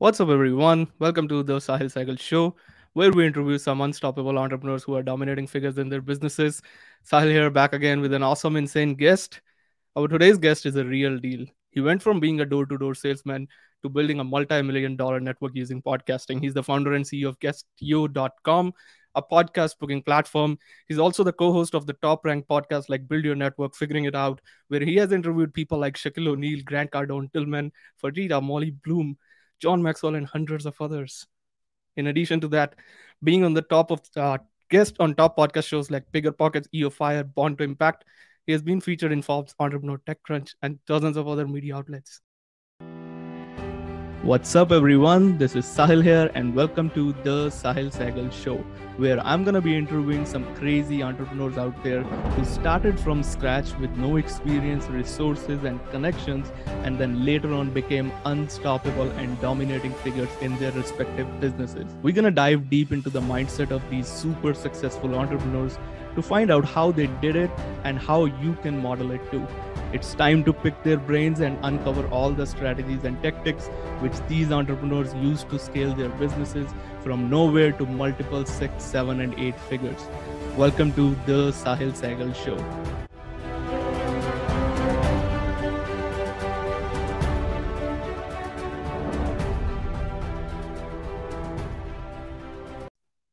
What's up, everyone? Welcome to the Sahil Sehgal Show, where we interview some unstoppable entrepreneurs who are dominating figures in their businesses. Sahil here, back again with an awesome, insane guest. Our today's guest is a real deal. He went from being a door to door salesman to building a multi million dollar network using podcasting. He's the founder and CEO of Guestio.com, a podcast booking platform. He's also the co host of the top ranked podcast like Build Your Network, Figuring It Out, where he has interviewed people like Shaquille O'Neal, Grant Cardone, Tillman, Fertitta, Molly Bloom, John Maxwell, and hundreds of others. In addition to that, being on the top of uh, guest on top podcast shows like Bigger Pockets, EO Fire, Born to Impact, he has been featured in Forbes, Entrepreneur, TechCrunch, and dozens of other media outlets. What's up, everyone? This is Sahil here, and welcome to the Sahil Sehgal Show, where I'm gonna be interviewing some crazy entrepreneurs out there who started from scratch with no experience, resources, and connections, and then later on became unstoppable and dominating figures in their respective businesses. We're gonna dive deep into the mindset of these super successful entrepreneurs to find out how they did it and how you can model it too. It's time to pick their brains and uncover all the strategies and tactics which these entrepreneurs use to scale their businesses from nowhere to multiple six, seven, and eight figures. Welcome to the Sahil Sehgal Show.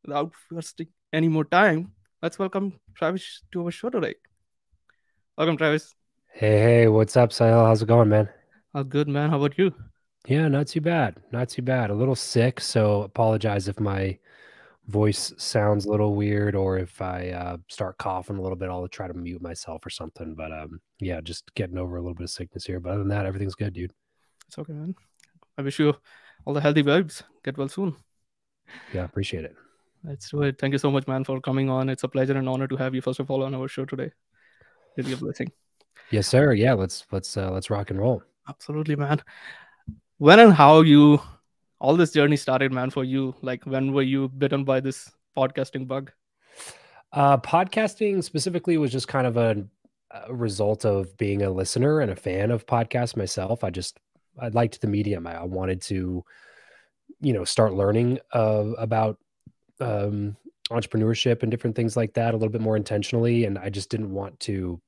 Without wasting any more time, let's welcome Travis to our show today. Welcome, Travis. Hey, hey, what's up, Sahil? How's it going, man? All good, man. How about you? Yeah, not too bad. Not too bad. A little sick, so apologize if my voice sounds a little weird or if I uh, start coughing a little bit. I'll try to mute myself or something. But um, yeah, just getting over a little bit of sickness here. But other than that, everything's good, dude. It's okay, man. I wish you all the healthy vibes. Get well soon. Yeah, appreciate it. Let's do it. Thank you so much, man, for coming on. It's a pleasure and honor to have you, first of all, on our show today. Really a blessing. Yes, sir. Yeah, let's let's uh, let's rock and roll. Absolutely, man. When and how you all this journey started, man, for you? Like when were you bitten by this podcasting bug? Uh, podcasting specifically was just kind of a, a result of being a listener and a fan of podcasts myself. I just I liked the medium. I, I wanted to, you know, start learning uh, about um, entrepreneurship and different things like that a little bit more intentionally. And I just didn't want to.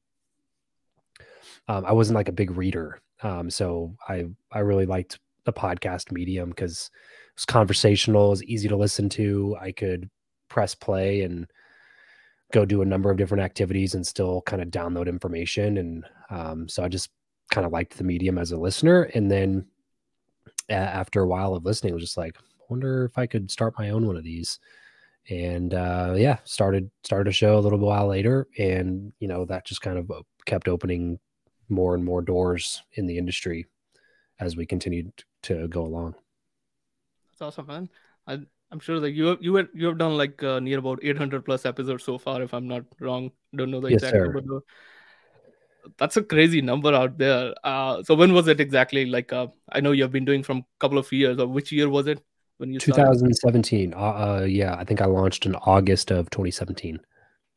Um, I wasn't like a big reader, um, so I I really liked the podcast medium because it was conversational, it was easy to listen to. I could press play and go do a number of different activities and still kind of download information. And um, so I just kind of liked the medium as a listener. And then after a while of listening, I was just like, I wonder if I could start my own one of these and uh, yeah started started a show a little while later and you know that just kind of kept opening more and more doors in the industry as we continue to go along That's awesome, man. I, I'm sure that you have, you have, you have done like uh, near about 800 plus episodes so far, if I'm not wrong. Don't know the Yes, exact sir. number. Though. That's a crazy number out there. Uh, so when was it exactly? Like, uh, I know you have been doing from a couple of years. Or which year was it when you started? 2017 uh, uh yeah i think i launched in august of 2017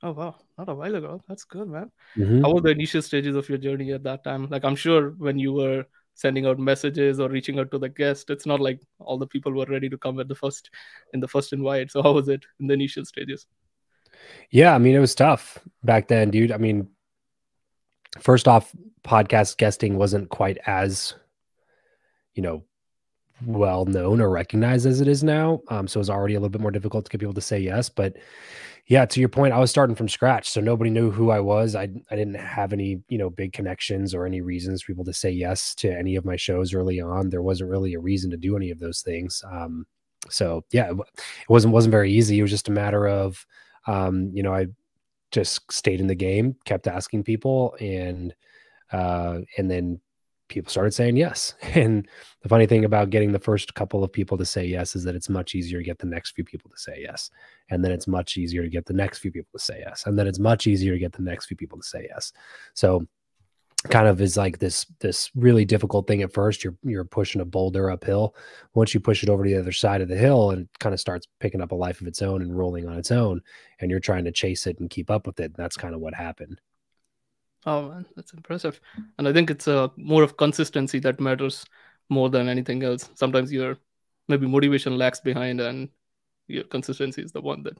Oh wow, not a while ago. That's good, man. Mhm. How were the initial stages of your journey at that time? Like, I'm sure when you were sending out messages or reaching out to the guest, it's not like all the people were ready to come at the first in the first invite. So how was it in the initial stages? Yeah, I mean, it was tough back then, dude. I mean, first off, podcast guesting wasn't quite as, you know, well known or recognized as it is now. Um, so it was already a little bit more difficult to get people to say yes. But yeah, to your point, I was starting from scratch, so nobody knew who I was. I I didn't have any, you know, big connections or any reasons for people to say yes to any of my shows early on. There wasn't really a reason to do any of those things. Um, so yeah, it, it wasn't wasn't very easy. It was just a matter of, um, you know, I just stayed in the game, kept asking people, and uh, and then people started saying yes. And the funny thing about getting the first couple of people to say yes is that it's much easier to get the next few people to say yes, and then it's much easier to get the next few people to say yes, and then it's much easier to get the next few people to say yes. So kind of is like this this really difficult thing at first. You're you're pushing a boulder uphill. Once you push it over to the other side of the hill and it kind of starts picking up a life of its own and rolling on its own and you're trying to chase it and keep up with it. That's kind of what happened Oh man, that's impressive. And I think it's uh, more of consistency that matters more than anything else. Sometimes you're maybe motivation lags behind and your consistency is the one that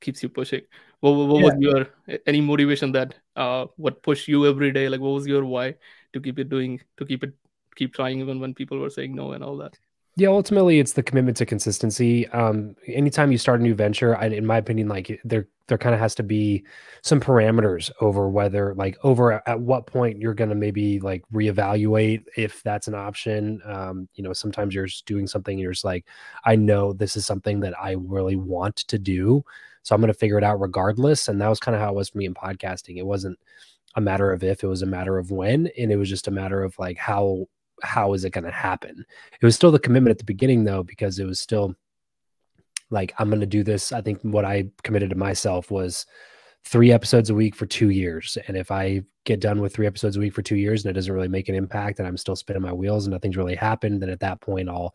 keeps you pushing what, what yeah. was your any motivation that uh what pushed you every day like what was your why to keep it doing to keep it keep trying even when people were saying no and all that yeah ultimately it's the commitment to consistency. Um anytime you start a new venture I, in my opinion like there there kind of has to be some parameters over whether like over at what point you're going to maybe like reevaluate if that's an option. Um you know sometimes you're just doing something and you're just like i know this is something that i really want to do so i'm going to figure it out regardless. And that was kind of how it was for me in podcasting. It wasn't a matter of if it was a matter of when and it was just a matter of like how how is it going to happen? It was still the commitment at the beginning though, because it was still like, I'm going to do this. I think what I committed to myself was three episodes a week for two years. And if I get done with three episodes a week for two years and it doesn't really make an impact and I'm still spinning my wheels and nothing's really happened, then at that point I'll,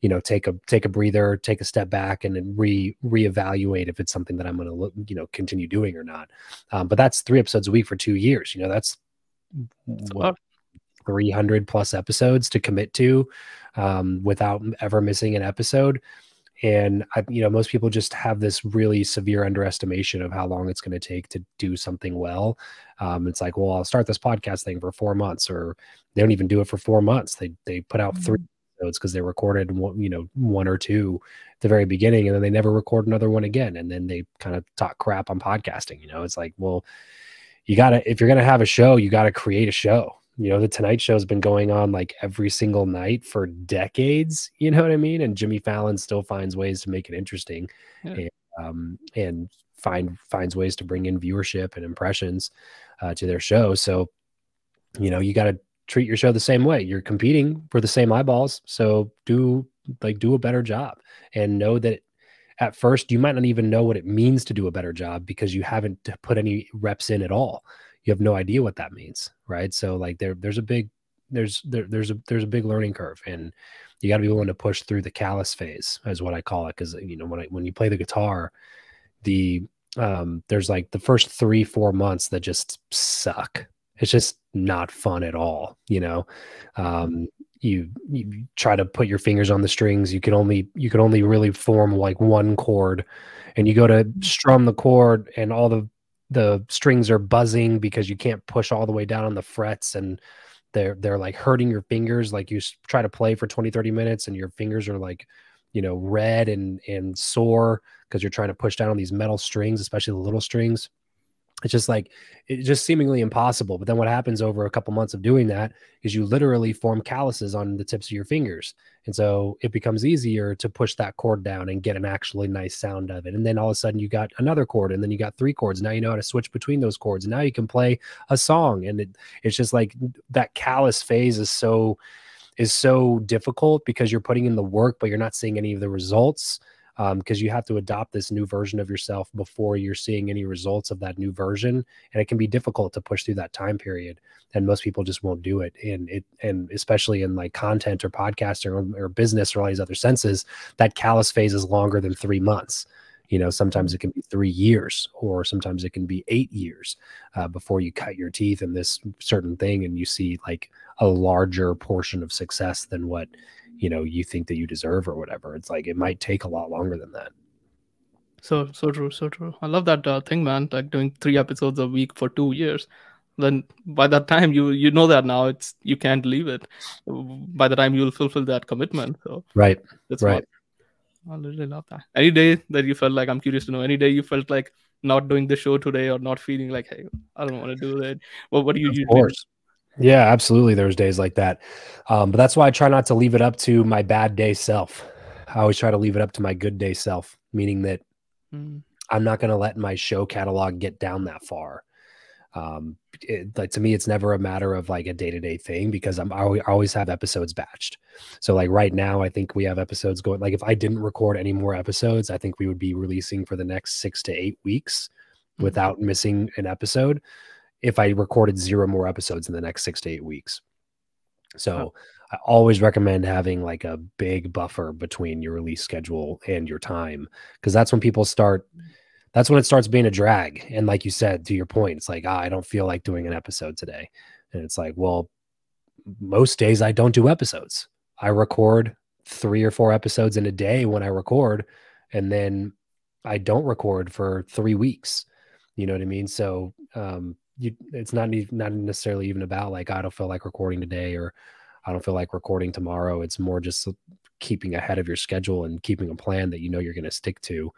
you know, take a take a breather, take a step back, and then re reevaluate if it's something that I'm going to, you know, continue doing or not. Um, but that's three episodes a week for two years. You know, that's what, 300 plus episodes to commit to um, without ever missing an episode. And I, you know, most people just have this really severe underestimation of how long it's going to take to do something well. Um, it's like, well, I'll start this podcast thing for four months, or they don't even do it for four months. They they put out three mm-hmm. episodes because they recorded one, you know, one or two at the very beginning, and then they never record another one again. And then they kind of talk crap on podcasting. You know, it's like, well, you gotta if you're gonna have a show, you gotta create a show you know the tonight show's been going on like every single night for decades you know what i mean? And jimmy fallon still finds ways to make it interesting yeah. and, um, and find finds ways to bring in viewership and impressions uh, to their show. So you know you got to treat your show the same way. You're competing for the same eyeballs. So do like do a better job and know that at first you might not even know what it means to do a better job because you haven't put any reps in at all you have no idea what that means right? So like there there's a big there's there, there's a there's a big learning curve and you got to be willing to push through the callus phase is what i call it because you know when I, when you play the guitar the um there's like the first three four months that just suck. It's just not fun at all you know? Um you you try to put your fingers on the strings. You can only you can only really form like one chord and you go to strum the chord and all the the strings are buzzing because you can't push all the way down on the frets and they're they're like hurting your fingers like you try to play for 20 30 minutes and your fingers are like you know red and and sore because you're trying to push down on these metal strings especially the little strings it's just like it's just seemingly impossible but then what happens over a couple months of doing that is you literally form calluses on the tips of your fingers and so it becomes easier to push that chord down and get an actually nice sound of it and then all of a sudden you got another chord and then you got three chords. Now you know how to switch between those chords and now you can play a song and it, it's just like that callus phase is so is so difficult because you're putting in the work but you're not seeing any of the results because um, you have to adopt this new version of yourself before you're seeing any results of that new version and it can be difficult to push through that time period and most people just won't do it and it and especially in like content or podcasting or, or business or all these other senses that callus phase is longer than three months. You know sometimes it can be three years or sometimes it can be eight years uh, before you cut your teeth in this certain thing and you see like a larger portion of success than what you know you think that you deserve or whatever it's like it might take a lot longer than that. So so true so true. I love that uh, thing man like doing three episodes a week for two years. Then by that time you you know that now it's you can't leave it. By the time you'll fulfill that commitment so. Right that's right. i really love that. Any day that you felt like i'm curious to know any day you felt like not doing the show today or not feeling like hey i don't want to do that well what do you of course yeah, absolutely. There's days like that. Um, but that's why I try not to leave it up to my bad day self. I always try to leave it up to my good day self, meaning that mm. I'm not going to let my show catalog get down that far. Um, it, like to me, it's never a matter of like a day to day thing because I'm I always have episodes batched. So like right now, I think we have episodes going. Like if I didn't record any more episodes, I think we would be releasing for the next six to eight weeks mm. without missing an episode if I recorded zero more episodes in the next six to eight weeks. So I always recommend having like a big buffer between your release schedule and your time because that's when people start. That's when it starts being a drag. And like you said, to your point, it's like, ah, I don't feel like doing an episode today. And it's like, well, most days I don't do episodes. I record three or four episodes in a day when I record, and then I don't record for three weeks. You know what I mean? So um, you, it's not not necessarily even about like I don't feel like recording today or I don't feel like recording tomorrow. It's more just keeping ahead of your schedule and keeping a plan that you know you're going to stick to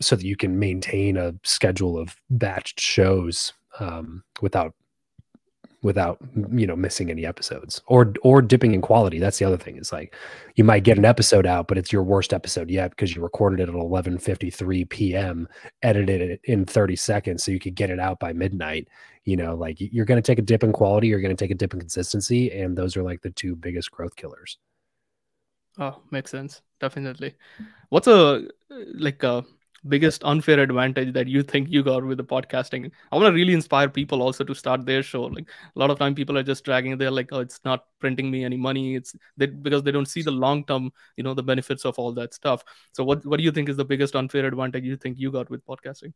so that you can maintain a schedule of batched shows um, without without you know missing any episodes or or dipping in quality. That's the other thing. Is like you might get an episode out but it's your worst episode yet because you recorded it at 11:53 p.m. edited it in 30 seconds so you could get it out by midnight. You know like you're going to take a dip in quality you're going to take a dip in consistency and those are like the two biggest growth killers. Oh makes sense. Definitely. What's a like a biggest unfair advantage that you think you got with the podcasting. I want to really inspire people also to start their show. Like a lot of time people are just dragging they're like oh it's not printing me any money. It's they, because they don't see the long term you know the benefits of all that stuff. So what what do you think is the biggest unfair advantage you think you got with podcasting?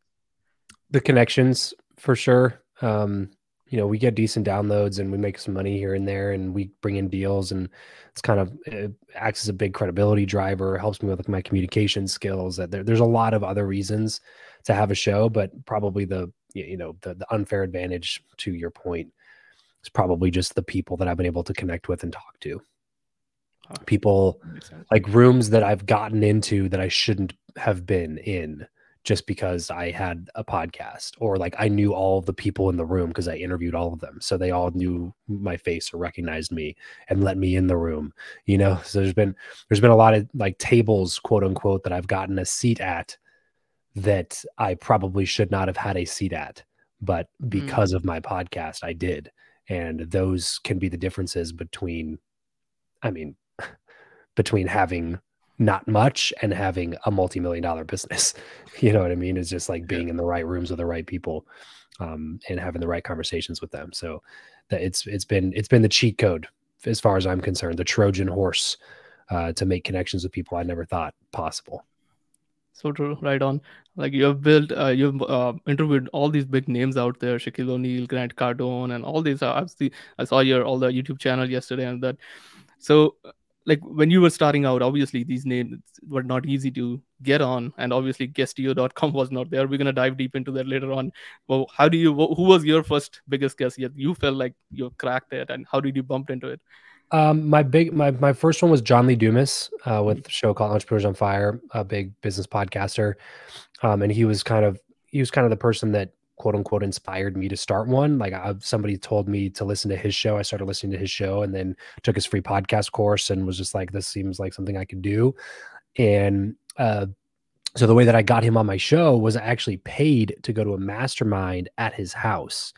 The connections for sure. Um you know we get decent downloads and we make some money here and there and we bring in deals and it's kind of it acts as a big credibility driver helps me with like my communication skills that there, there's a lot of other reasons to have a show but probably the you know the, the unfair advantage to your point is probably just the people that i've been able to connect with and talk to. People like rooms that i've gotten into that i shouldn't have been in just because I had a podcast or like I knew all the people in the room because I interviewed all of them. So they all knew my face or recognized me and let me in the room, you know? So there's been, there's been a lot of like tables, quote unquote, that I've gotten a seat at that I probably should not have had a seat at, but mm. because mm. of my podcast, I did. And those can be the differences between, I mean, between having not much and having a multi-million dollar business you know what i mean? It's just like being in the right rooms with the right people um, and having the right conversations with them. So that it's it's been it's been the cheat code as far as i'm concerned the trojan horse uh, to make connections with people i never thought possible. So true. Right on. Like you have built uh, you've uh, interviewed all these big names out there shaquille o'neal grant cardone and all these. Uh, i've seen i saw your all the youtube channel yesterday and that. So like when you were starting out obviously these names were not easy to get on and obviously guestio.com was not there. We're going to dive deep into that later on. Well how do you who was your first biggest guest? Yet you felt like you cracked it and how did you bump into it? Um, my big my, my first one was john lee dumas uh, with the show called entrepreneurs on fire a big business podcaster. Um, and he was kind of he was kind of the person that quote unquote inspired me to start one. Like I, somebody told me to listen to his show. I started listening to his show and then took his free podcast course and was just like, this seems like something I could do. And uh, so the way that I got him on my show was I actually paid to go to a mastermind at his house.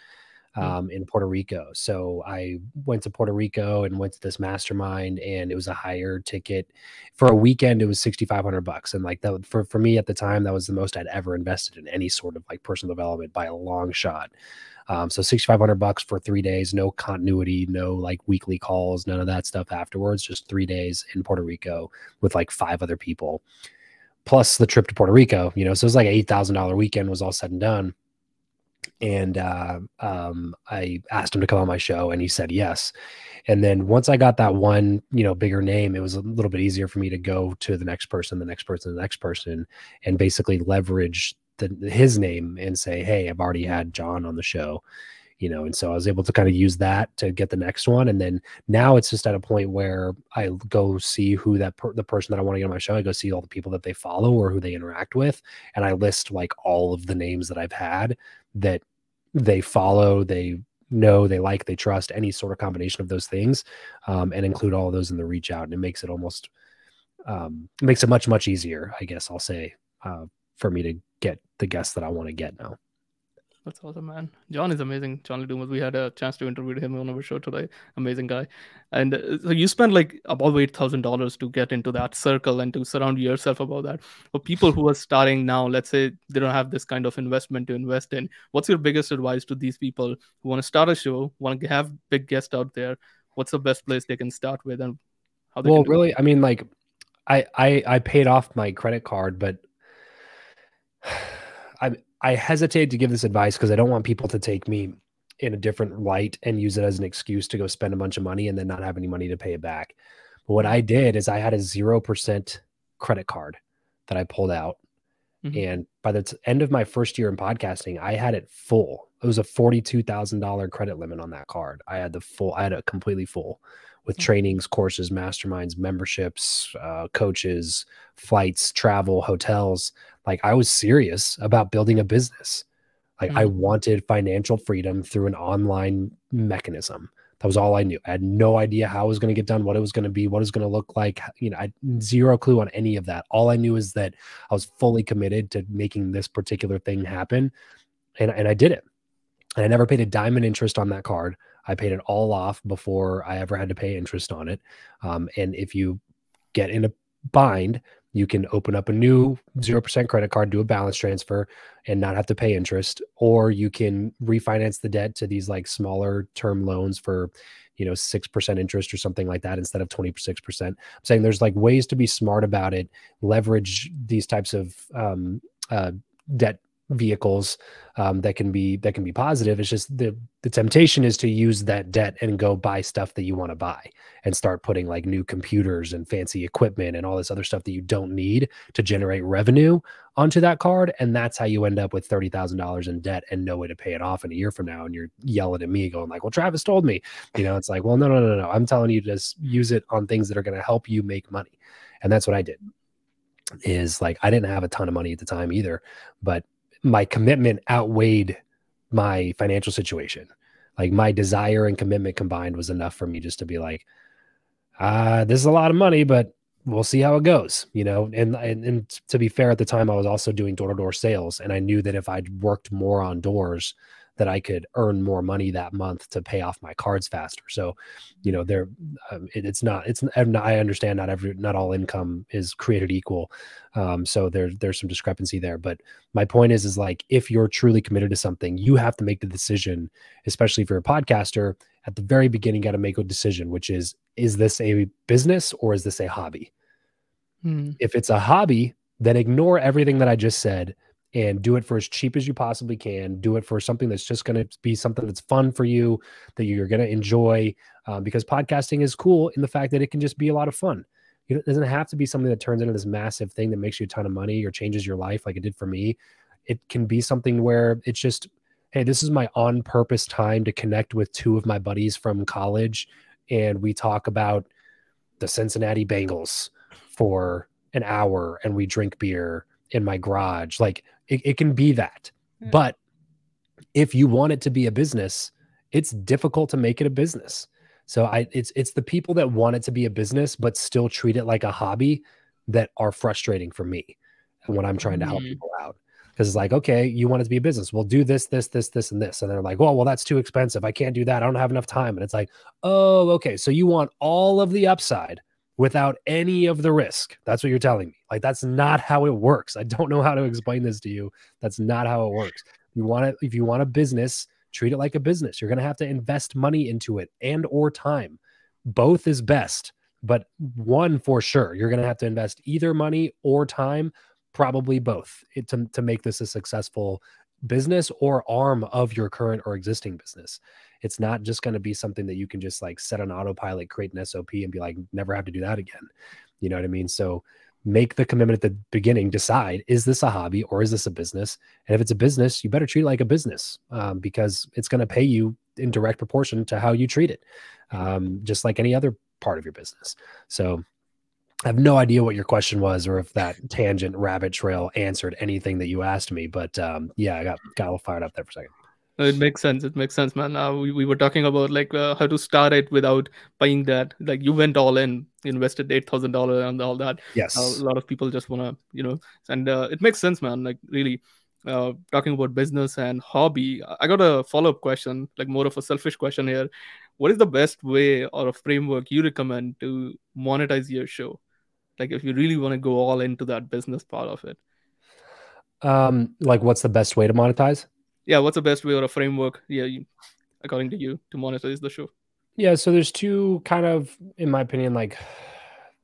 Hmm. um, in Puerto Rico. So I went to Puerto Rico and went to this mastermind, and it was a higher ticket for a weekend. It was sixty five hundred bucks, and like that for for me at the time, that was the most I'd ever invested in any sort of like personal development by a long shot. Um, so sixty five hundred bucks for three days, no continuity, no like weekly calls, none of that stuff afterwards. Just three days in Puerto Rico with like five other people, plus the trip to Puerto Rico. You know, so it was like eight thousand dollar weekend was all said and done and uh, um, I asked him to come on my show, and he said yes. And then once I got that one, you know, bigger name, it was a little bit easier for me to go to the next person, the next person, the next person, and basically leverage the, his name and say, "Hey, I've already had John on the show." You know, and so I was able to kind of use that to get the next one, and then now it's just at a point where I go see who that per- the person that I want to get on my show. I go see all the people that they follow or who they interact with, and I list like all of the names that I've had that they follow, they know, they like, they trust, any sort of combination of those things, um, and include all of those in the reach out. And it makes it almost um, makes it much much easier, I guess I'll say, uh, for me to get the guests that I want to get now. That's awesome, man. John is amazing. John Lee Dumas. We had a chance to interview him on our show today. Amazing guy. And uh, so you spent like about eight thousand dollars to get into that circle and to surround yourself about that. For people who are starting now, let's say they don't have this kind of investment to invest in, what's your biggest advice to these people who want to start a show, want to have big guests out there? What's the best place they can start with, and how they? Well, really, it? I mean, like, I I I paid off my credit card, but. I I hesitate to give this advice because I don't want people to take me in a different light and use it as an excuse to go spend a bunch of money and then not have any money to pay it back. But what I did is I had a 0% credit card that I pulled out. Mhm. And by the end of my first year in podcasting, I had it full. It was a $42,000 credit limit on that card. I had the full, I had it completely full with Mhm. trainings, courses, masterminds, memberships, uh, coaches, flights, travel, hotels. Like I was serious about building a business. Like I Mhm. wanted financial freedom through an online mechanism. That was all I knew. I had no idea how it was going to get done, what it was going to be, what it was going to look like. You know, I had zero clue on any of that. All I knew is that I was fully committed to making this particular thing happen. And, and I did it. And I never paid a dime in interest on that card. I paid it all off before I ever had to pay interest on it. Um, and if you get in a bind, you can open up a new 0% credit card, do a balance transfer, and not have to pay interest. Or you can refinance the debt to these like smaller term loans for, you know, 6% interest or something like that instead of 26%. I'm saying there's like ways to be smart about it, leverage these types of um, uh, debt vehicles um, that can be that can be positive. It's just the the temptation is to use that debt and go buy stuff that you want to buy and start putting like new computers and fancy equipment and all this other stuff that you don't need to generate revenue onto that card. And that's how you end up with thirty thousand dollars in debt and no way to pay it off in a year from now. And you're yelling at me, going like, "Well, Travis told me," you know. It's like, well, no, no, no, no. I'm telling you to just use it on things that are going to help you make money, and that's what I did. Is like I didn't have a ton of money at the time either, but my commitment outweighed my financial situation. Like my desire and commitment combined was enough for me just to be like, uh, this is a lot of money, but we'll see how it goes, you know. And and, and to be fair, at the time I was also doing door to door sales, and I knew that if I'd worked more on doors, that I could earn more money that month to pay off my cards faster. So, you know, there, um, it, it's not, it's, I understand not every, not all income is created equal. Um, so there, there's some discrepancy there. But my point is, is like, if you're truly committed to something, you have to make the decision, especially if you're a podcaster at the very beginning, got to make a decision, which is, is this a business or is this a hobby? Hmm. If it's a hobby, then ignore everything that I just said and do it for as cheap as you possibly can. Do it for something that's just going to be something that's fun for you, that you're going to enjoy, um, because podcasting is cool in the fact that it can just be a lot of fun. It doesn't have to be something that turns into this massive thing that makes you a ton of money or changes your life like it did for me. It can be something where it's just, hey, this is my on purpose time to connect with two of my buddies from college. And we talk about the Cincinnati Bengals for an hour and we drink beer in my garage. Like it, it can be that. Yeah. But if you want it to be a business, it's difficult to make it a business. So I it's it's the people that want it to be a business but still treat it like a hobby that are frustrating for me when I'm trying to help Mhm. people out. Because it's like, okay, you want it to be a business. Well, do this, this, this, this, and this. And they're like, well, well, that's too expensive. I can't do that. I don't have enough time. And it's like, oh, okay. So you want all of the upside without any of the risk. That's what you're telling me. Like that's not how it works. I don't know how to explain this to you. That's not how it works. You want it if you want a business, treat it like a business. You're going to have to invest money into it and or time. Both is best, but one for sure. You're going to have to invest either money or time, probably both, to to make this a successful business or arm of your current or existing business. It's not just going to be something that you can just like set on autopilot, create an SOP, and be like, never have to do that again. You know what I mean? So make the commitment at the beginning. Decide is this a hobby or is this a business? And if it's a business, you better treat it like a business um, because it's going to pay you in direct proportion to how you treat it, um, just like any other part of your business. So I have no idea what your question was or if that tangent rabbit trail answered anything that you asked me. But um, yeah, I got got a little fired up there for a second. No, It makes sense. It makes sense, man. Uh, we, we were talking about like uh, how to start it without buying that. Like you went all in, invested eight thousand dollars and all that. Yes. Uh, a lot of people just wanna, you know, and uh, it makes sense, man. Like really, uh, talking about business and hobby. I got a follow up question, like more of a selfish question here. What is the best way or a framework you recommend to monetize your show? Like if you really want to go all into that business part of it. Um, like what's the best way to monetize? Yeah, what's the best way or a framework? Yeah, you, according to you, to monetize the show. Yeah, so there's two kind of, in my opinion, like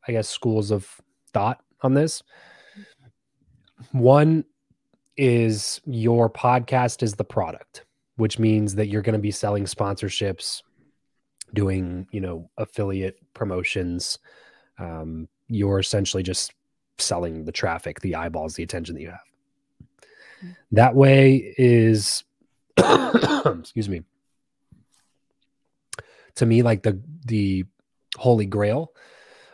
I guess schools of thought on this. One is your podcast is the product, which means that you're going to be selling sponsorships, doing, you know, affiliate promotions, um, you're essentially just selling the traffic, the eyeballs, the attention that you have. That way is, excuse me, to me like the the holy grail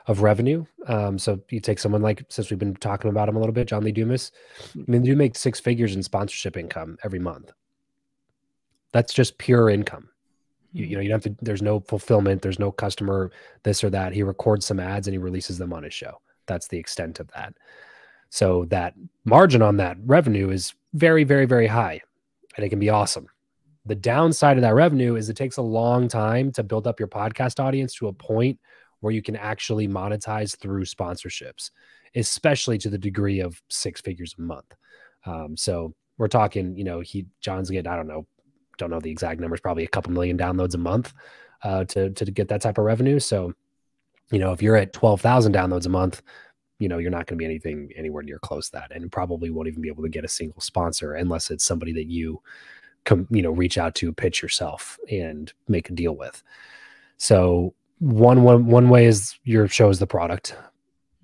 of revenue. Um, so you take someone like since we've been talking about him a little bit, John Lee Dumas. I mean, you make six figures in sponsorship income every month. That's just pure income. You, you know, you don't have to. There's no fulfillment. There's no customer this or that. He records some ads and he releases them on his show. That's the extent of that. So that margin on that revenue is very, very, very high, and it can be awesome. The downside of that revenue is it takes a long time to build up your podcast audience to a point where you can actually monetize through sponsorships, especially to the degree of six figures a month. Um, so we're talking, you know, he John's getting, I don't know, don't know the exact numbers, probably a couple million downloads a month uh, to to get that type of revenue. So, you know, if you're at twelve thousand downloads a month, you know, you're not going to be anything anywhere near close to that, and probably won't even be able to get a single sponsor unless it's somebody that you come, you know, reach out to, pitch yourself, and make a deal with. So one one one way is your show is the product.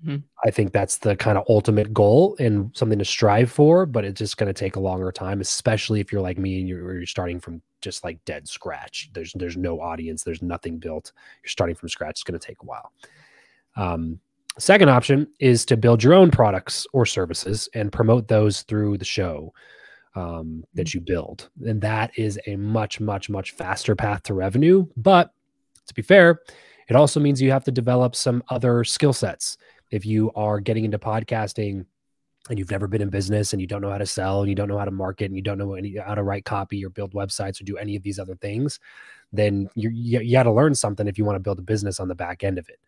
Mm-hmm. I think that's the kind of ultimate goal and something to strive for, but it's just going to take a longer time, especially if you're like me and you're, you're, starting from just like dead scratch. There's there's no audience, there's nothing built. You're starting from scratch. It's going to take a while. Um, second option is to build your own products or services and promote those through the show um, that mm-hmm. you build, and that is a much much much faster path to revenue. But to be fair, it also means you have to develop some other skill sets. If you are getting into podcasting and you've never been in business and you don't know how to sell and you don't know how to market and you don't know any, how to write copy or build websites or do any of these other things, then you, you, you got to learn something if you want to build a business on the back end of it.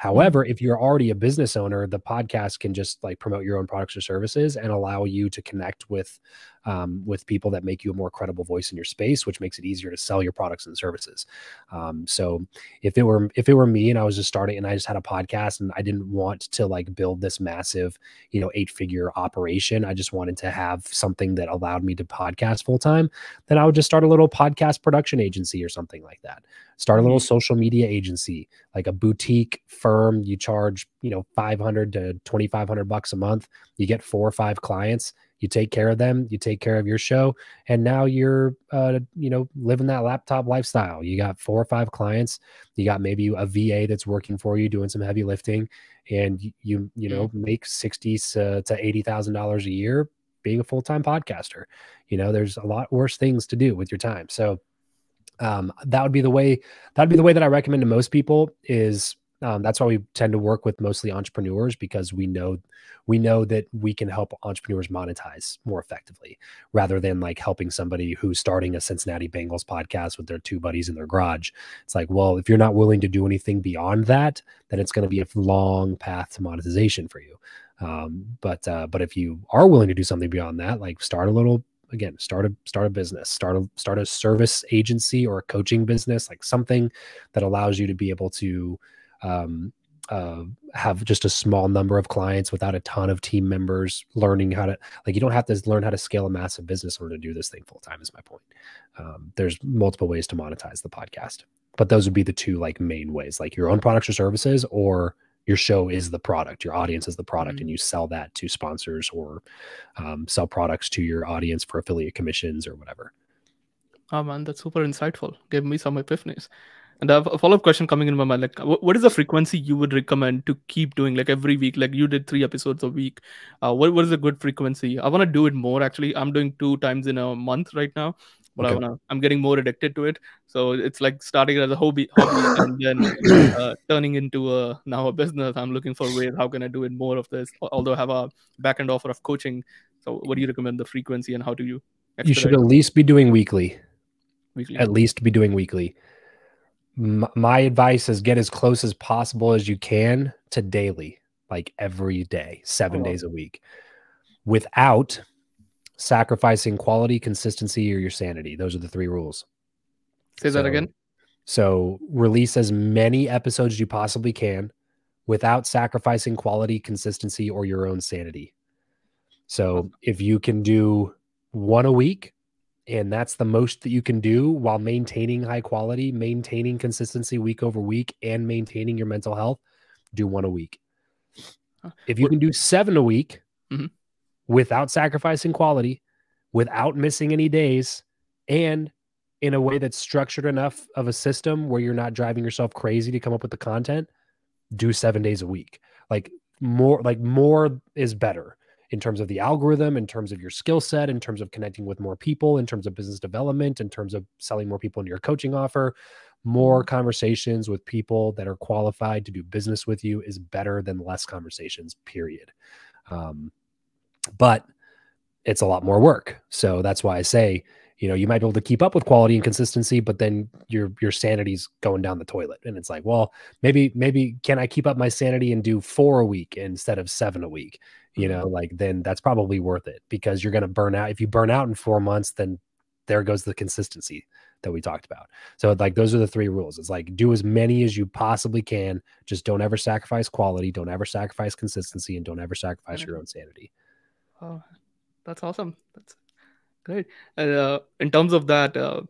However, if you're already a business owner, the podcast can just like promote your own products or services and allow you to connect with um, with people that make you a more credible voice in your space, which makes it easier to sell your products and services. Um, so if it were if it were me and I was just starting and I just had a podcast and I didn't want to like build this massive, you know, eight figure operation, I just wanted to have something that allowed me to podcast full time, then I would just start a little podcast production agency or something like that. Start a little mm-hmm. social media agency, like a boutique firm. You charge, you know, 500 to 2,500 bucks a month. You get four or five clients you take care of them you take care of your show and now you're uh, you know living that laptop lifestyle. You got four or five clients you got maybe a va that's working for you doing some heavy lifting and you you know mm. make 60 to, to 80 thousand dollars a year being a full-time podcaster. You know there's a lot worse things to do with your time. So um, that would be the way that'd be the way that i recommend to most people is um, that's why we tend to work with mostly entrepreneurs because we know we know that we can help entrepreneurs monetize more effectively rather than like helping somebody who's starting a Cincinnati Bengals podcast with their two buddies in their garage. It's like, well, if you're not willing to do anything beyond that, then it's going to be a long path to monetization for you. Um, but uh, but if you are willing to do something beyond that, like start a little again start a start a business start a start a service agency or a coaching business like something that allows you to be able to um, uh, have just a small number of clients without a ton of team members learning how to like you don't have to learn how to scale a massive business in order to do this thing full time is my point. Um, there's multiple ways to monetize the podcast but those would be the two like main ways like your own products or services or your show is the product your audience is the product mm-hmm. and you sell that to sponsors or um, sell products to your audience for affiliate commissions or whatever. Oh man that's super insightful. Gave me some epiphanies and I have a follow up question coming in my mind. Like, what is the frequency you would recommend to keep doing? Like every week, like you did three episodes a week. Uh, what what is a good frequency? I want to do it more. Actually, I'm doing two times in a month right now, but okay. I wanna. I'm getting more addicted to it. So it's like starting as a hobby, hobby and then uh, turning into a now a business. I'm looking for ways how can I do it more of this. Although I have a back end offer of coaching. So what do you recommend the frequency and how do you? You should at least be doing weekly. Weekly. At least be doing weekly my advice is get as close as possible as you can to daily, like every day, seven oh. days a week, without sacrificing quality, consistency, or your sanity. Those are the three rules. Say so, that again. So release as many episodes as you possibly can without sacrificing quality, consistency, or your own sanity. So if you can do one a week, and that's the most that you can do while maintaining high quality, maintaining consistency week over week, and maintaining your mental health. do one a week. If you can do seven a week Mhm. without sacrificing quality, without missing any days, and in a way that's structured enough of a system where you're not driving yourself crazy to come up with the content, do seven days a week. Like more, like more is better in terms of the algorithm, in terms of your skill set, in terms of connecting with more people, in terms of business development, in terms of selling more people into your coaching offer. More conversations with people that are qualified to do business with you is better than less conversations, period. Um, but it's a lot more work. So that's why I say, you know, you might be able to keep up with quality and consistency, but then your your sanity's going down the toilet. And it's like, well, maybe, maybe can I keep up my sanity and do four a week instead of seven a week? You mm-hmm. know, like then that's probably worth it because you're gonna burn out. If you burn out in four months, then there goes the consistency that we talked about. So like those are the three rules. It's like do as many as you possibly can. Just don't ever sacrifice quality, don't ever sacrifice consistency, and don't ever sacrifice your own sanity. Oh, that's awesome. That's great. Uh, in terms of that, uh,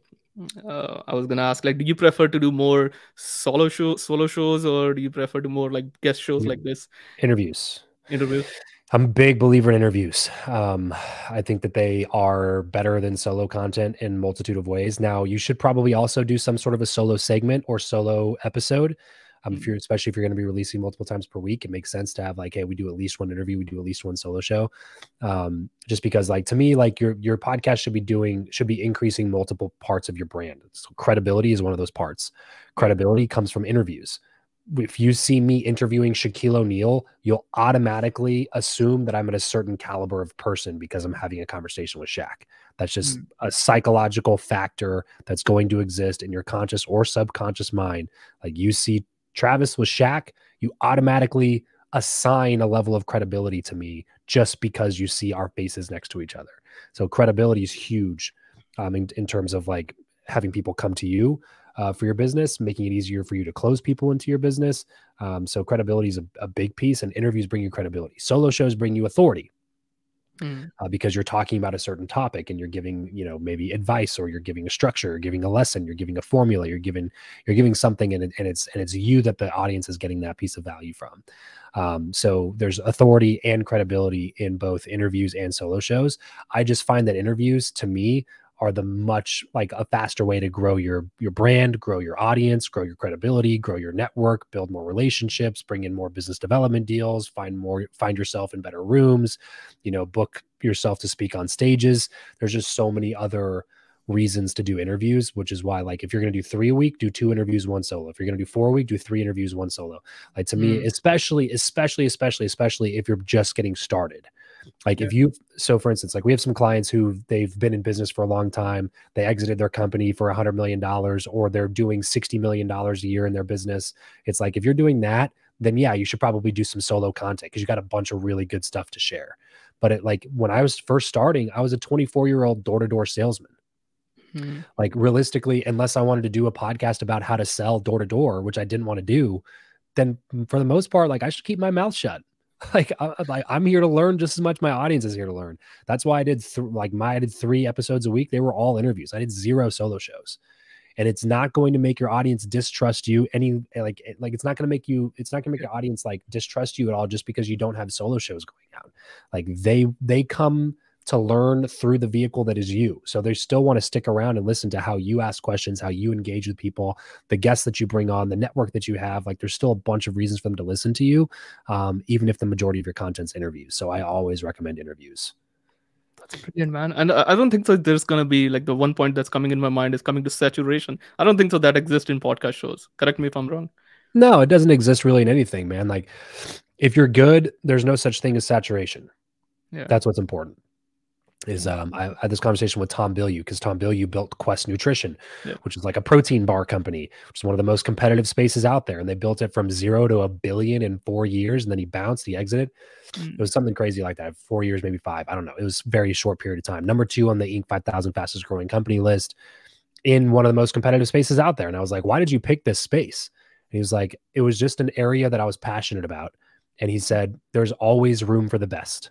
uh, I was gonna ask, like, do you prefer to do more solo show, solo shows, or do you prefer to more like guest shows like this Interviews. Interviews. I'm a big believer in interviews. Um, I think that they are better than solo content in multitude of ways. Now, you should probably also do some sort of a solo segment or solo episode. Um, if you're especially if you're going to be releasing multiple times per week, it makes sense to have like, hey, we do at least one interview, we do at least one solo show. Um, just because, like to me, like your your podcast should be doing should be increasing multiple parts of your brand. So credibility is one of those parts. Credibility comes from interviews if you see me interviewing Shaquille O'Neal, you'll automatically assume that I'm at a certain caliber of person because I'm having a conversation with Shaq. That's just Mm. a psychological factor that's going to exist in your conscious or subconscious mind. Like you see Travis with Shaq, you automatically assign a level of credibility to me just because you see our faces next to each other. So credibility is huge um, in, in terms of like having people come to you uh, for your business, making it easier for you to close people into your business. Um, so credibility is a, a big piece, and interviews bring you credibility. Solo shows bring you authority Mm. uh, because you're talking about a certain topic and you're giving, you know, maybe advice or you're giving a structure, you're giving a lesson, you're giving a formula, you're giving you're giving something, and, it, and it's and it's you that the audience is getting that piece of value from. Um, so there's authority and credibility in both interviews and solo shows. I just find that interviews to me are the much like a faster way to grow your your brand, grow your audience, grow your credibility, grow your network, build more relationships, bring in more business development deals, find more find yourself in better rooms, you know, book yourself to speak on stages. There's just so many other reasons to do interviews, which is why like if you're going to do 3 a week, do two interviews, one solo. If you're going to do 4 a week, do three interviews, one solo. Like to me, Mm. especially especially especially especially if you're just getting started. Like if you so for instance, like we have some clients who they've been in business for a long time, they exited their company for a hundred million dollars, or they're doing sixty million dollars a year in their business. It's like if you're doing that, then yeah, you should probably do some solo content because you got a bunch of really good stuff to share. But it like when I was first starting, I was a 24 year old door to door salesman. Mm. Like realistically, unless I wanted to do a podcast about how to sell door to door, which I didn't want to do, then for the most part, like I should keep my mouth shut. Like, I, like I'm here to learn just as much my audience is here to learn. That's why I did th- like my I did three episodes a week. They were all interviews. I did zero solo shows, and it's not going to make your audience distrust you any eh, like eh, like it's not going to make you it's not going to make your audience like distrust you at all just because you don't have solo shows going out. Like they they come to learn through the vehicle that is you. So they still want to stick around and listen to how you ask questions, how you engage with people, the guests that you bring on, the network that you have. Like there's still a bunch of reasons for them to listen to you, um, even if the majority of your content's interviews. So I always recommend interviews. That's brilliant, man. And I I don't think so. There's gonna be like the one point that's coming in my mind is coming to saturation. I don't think so that exists in podcast shows. Correct me if I'm wrong. No, it doesn't exist really in anything, man. Like if you're good, there's no such thing as saturation. Yeah. That's what's important. Is um, I, had this conversation with Tom Bilyeu because Tom Bilyeu built Quest Nutrition, Yeah. which is like a protein bar company, which is one of the most competitive spaces out there. And they built it from zero to a billion in four years. And then he bounced, he exited. Mm. It was something crazy like that. Four years, maybe five. I don't know. It was a very short period of time. Number two on the Inc. 5000 fastest growing company list in one of the most competitive spaces out there. And I was like, why did you pick this space? And he was like, it was just an area that I was passionate about. And he said, there's always room for the best.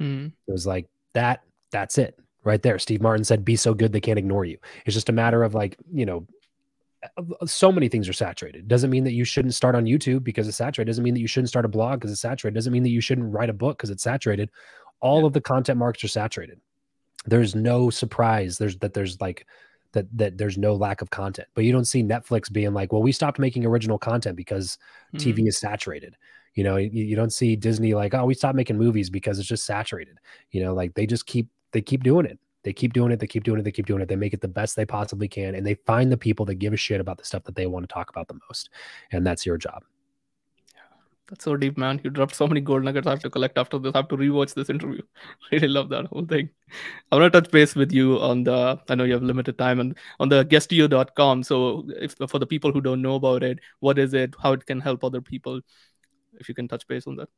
Mm. It was like that, that's it right there. Steve Martin said, be so good they can't ignore you. It's just a matter of like, you know, so many things are saturated. Doesn't mean that you shouldn't start on YouTube because it's saturated. Doesn't mean that you shouldn't start a blog because it's saturated. Doesn't mean that you shouldn't write a book because it's saturated. All yeah. of the content markets are saturated. There's no surprise. There's that there's like that that there's no lack of content. But you don't see Netflix being like, well, we stopped making original content because mm-hmm. TV is saturated. You know, you, you don't see Disney like, oh, we stopped making movies because it's just saturated. You know, like they just keep they keep doing it. They keep doing it. They keep doing it. They keep doing it. They make it the best they possibly can, and they find the people that give a shit about the stuff that they want to talk about the most, and that's your job. That's so deep, man. You dropped so many gold nuggets I have to collect after this. I have to rewatch this interview. really love that whole thing. I want to touch base with you on the, I know you have limited time, and on the guestio.com. So, if for the people who don't know about it, what is it, how it can help other people, if you can touch base on that.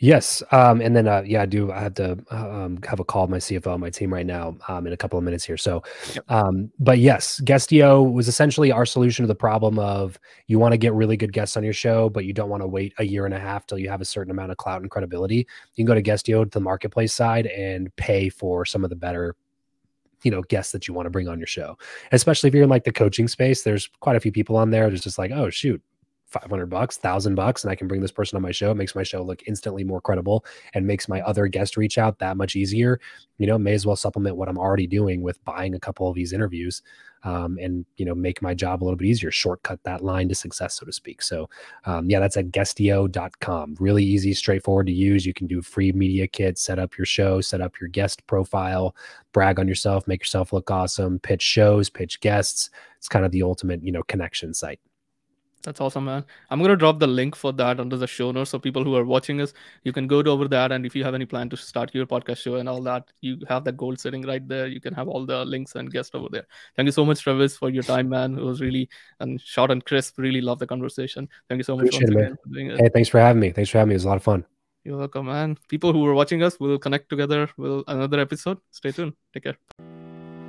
Yes, um, and then uh, yeah, I do. I have to uh, um, have a call with my CFO on my team right now um, in a couple of minutes here. So, um, but yes, Guestio was essentially our solution to the problem of you want to get really good guests on your show, but you don't want to wait a year and a half till you have a certain amount of clout and credibility. You can go to Guestio to the marketplace side and pay for some of the better you know guests that you want to bring on your show especially if you're in like the coaching space there's quite a few people on there there's just like oh shoot 500 bucks, thousand bucks, and I can bring this person on my show. It makes my show look instantly more credible and makes my other guest reach out that much easier. You know, may as well supplement what I'm already doing with buying a couple of these interviews um, and, you know, make my job a little bit easier, shortcut that line to success, so to speak. So, um, yeah, that's at guestio.com. Really easy, straightforward to use. You can do free media kit, set up your show, set up your guest profile, brag on yourself, make yourself look awesome, pitch shows, pitch guests. It's kind of the ultimate, you know, connection site. That's awesome, man. I'm gonna drop the link for that under the show notes, so people who are watching us, you can go to over that, and if you have any plan to start your podcast show and all that, you have that gold sitting right there. You can have all the links and guests over there. Thank you so much, Travis, for your time, man. It was really and short and crisp. Really love the conversation. Thank you so much once again for doing it. Hey, thanks for having me. Thanks for having me. It was a lot of fun. You're welcome, man. People who are watching us will connect together with another episode. Stay tuned. Take care.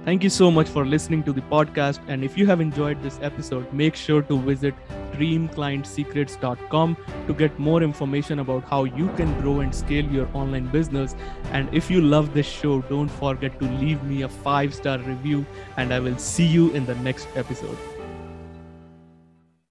Thank you so much for listening to the podcast. And if you have enjoyed this episode, make sure to visit dreamclientsecrets.com to get more information about how you can grow and scale your online business. And if you love this show, don't forget to leave me a five star review, and I will see you in the next episode.